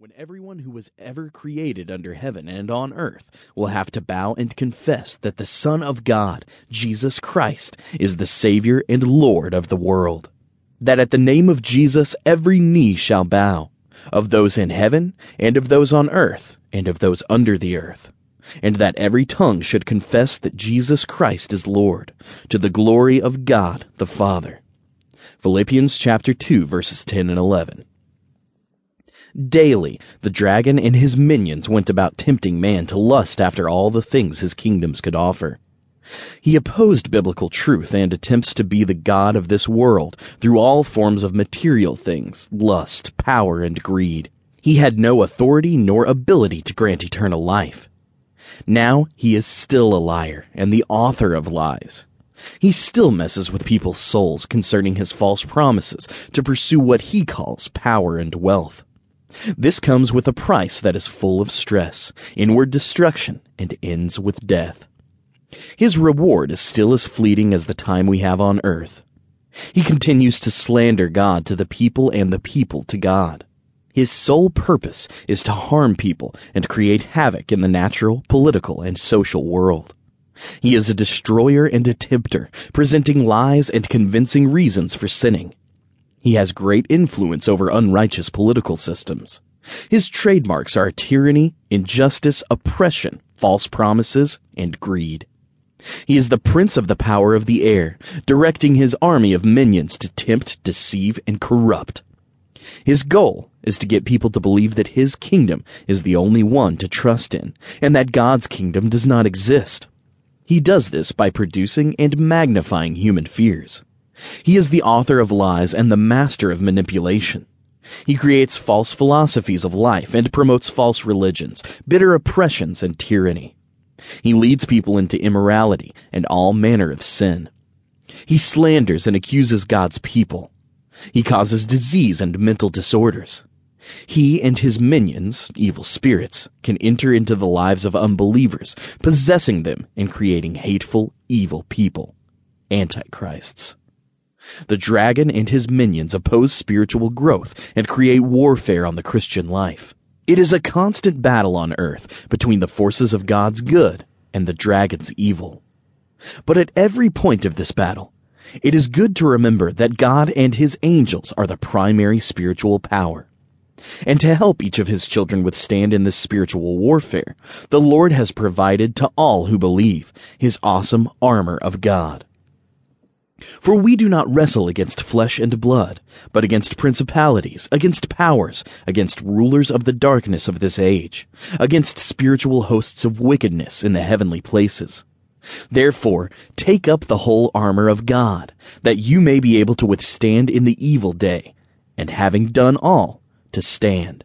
when everyone who was ever created under heaven and on earth will have to bow and confess that the Son of God, Jesus Christ, is the Savior and Lord of the world. That at the name of Jesus every knee shall bow, of those in heaven, and of those on earth, and of those under the earth. And that every tongue should confess that Jesus Christ is Lord, to the glory of God the Father. Philippians chapter 2 verses 10 and 11. Daily, the dragon and his minions went about tempting man to lust after all the things his kingdoms could offer. He opposed biblical truth and attempts to be the God of this world through all forms of material things, lust, power, and greed. He had no authority nor ability to grant eternal life. Now he is still a liar and the author of lies. He still messes with people's souls concerning his false promises to pursue what he calls power and wealth. This comes with a price that is full of stress, inward destruction, and ends with death. His reward is still as fleeting as the time we have on earth. He continues to slander God to the people and the people to God. His sole purpose is to harm people and create havoc in the natural, political, and social world. He is a destroyer and a tempter, presenting lies and convincing reasons for sinning. He has great influence over unrighteous political systems. His trademarks are tyranny, injustice, oppression, false promises, and greed. He is the prince of the power of the air, directing his army of minions to tempt, deceive, and corrupt. His goal is to get people to believe that his kingdom is the only one to trust in, and that God's kingdom does not exist. He does this by producing and magnifying human fears. He is the author of lies and the master of manipulation. He creates false philosophies of life and promotes false religions, bitter oppressions, and tyranny. He leads people into immorality and all manner of sin. He slanders and accuses God's people. He causes disease and mental disorders. He and his minions, evil spirits, can enter into the lives of unbelievers, possessing them and creating hateful, evil people. Antichrists. The dragon and his minions oppose spiritual growth and create warfare on the Christian life. It is a constant battle on earth between the forces of God's good and the dragon's evil. But at every point of this battle, it is good to remember that God and his angels are the primary spiritual power. And to help each of his children withstand in this spiritual warfare, the Lord has provided to all who believe his awesome armor of God. For we do not wrestle against flesh and blood, but against principalities, against powers, against rulers of the darkness of this age, against spiritual hosts of wickedness in the heavenly places. Therefore, take up the whole armor of God, that you may be able to withstand in the evil day, and having done all, to stand.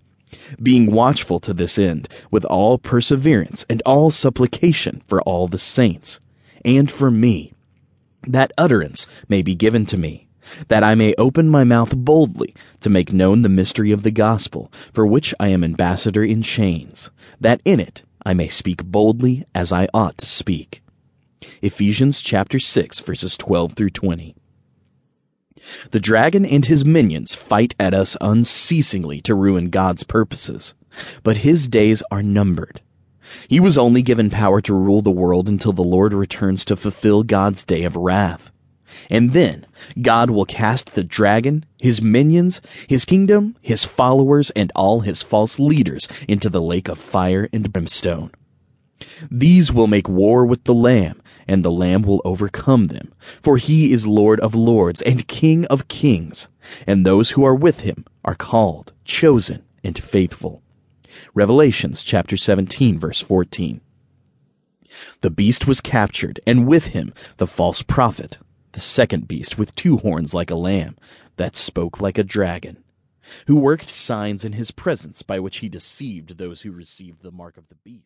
being watchful to this end, with all perseverance and all supplication for all the saints, and for me, that utterance may be given to me, that I may open my mouth boldly to make known the mystery of the gospel, for which I am ambassador in chains, that in it I may speak boldly as I ought to speak. Ephesians chapter 6 verses 12 through 20. The dragon and his minions fight at us unceasingly to ruin God's purposes, but his days are numbered. He was only given power to rule the world until the Lord returns to fulfill God's day of wrath. And then God will cast the dragon, his minions, his kingdom, his followers, and all his false leaders into the lake of fire and brimstone. These will make war with the Lamb, and the Lamb will overcome them. For he is Lord of lords and King of kings, and those who are with him are called, chosen, and faithful. Revelations chapter 17 verse 14. The beast was captured, and with him the false prophet, the second beast with two horns like a lamb, that spoke like a dragon, who worked signs in his presence by which he deceived those who received the mark of the beast.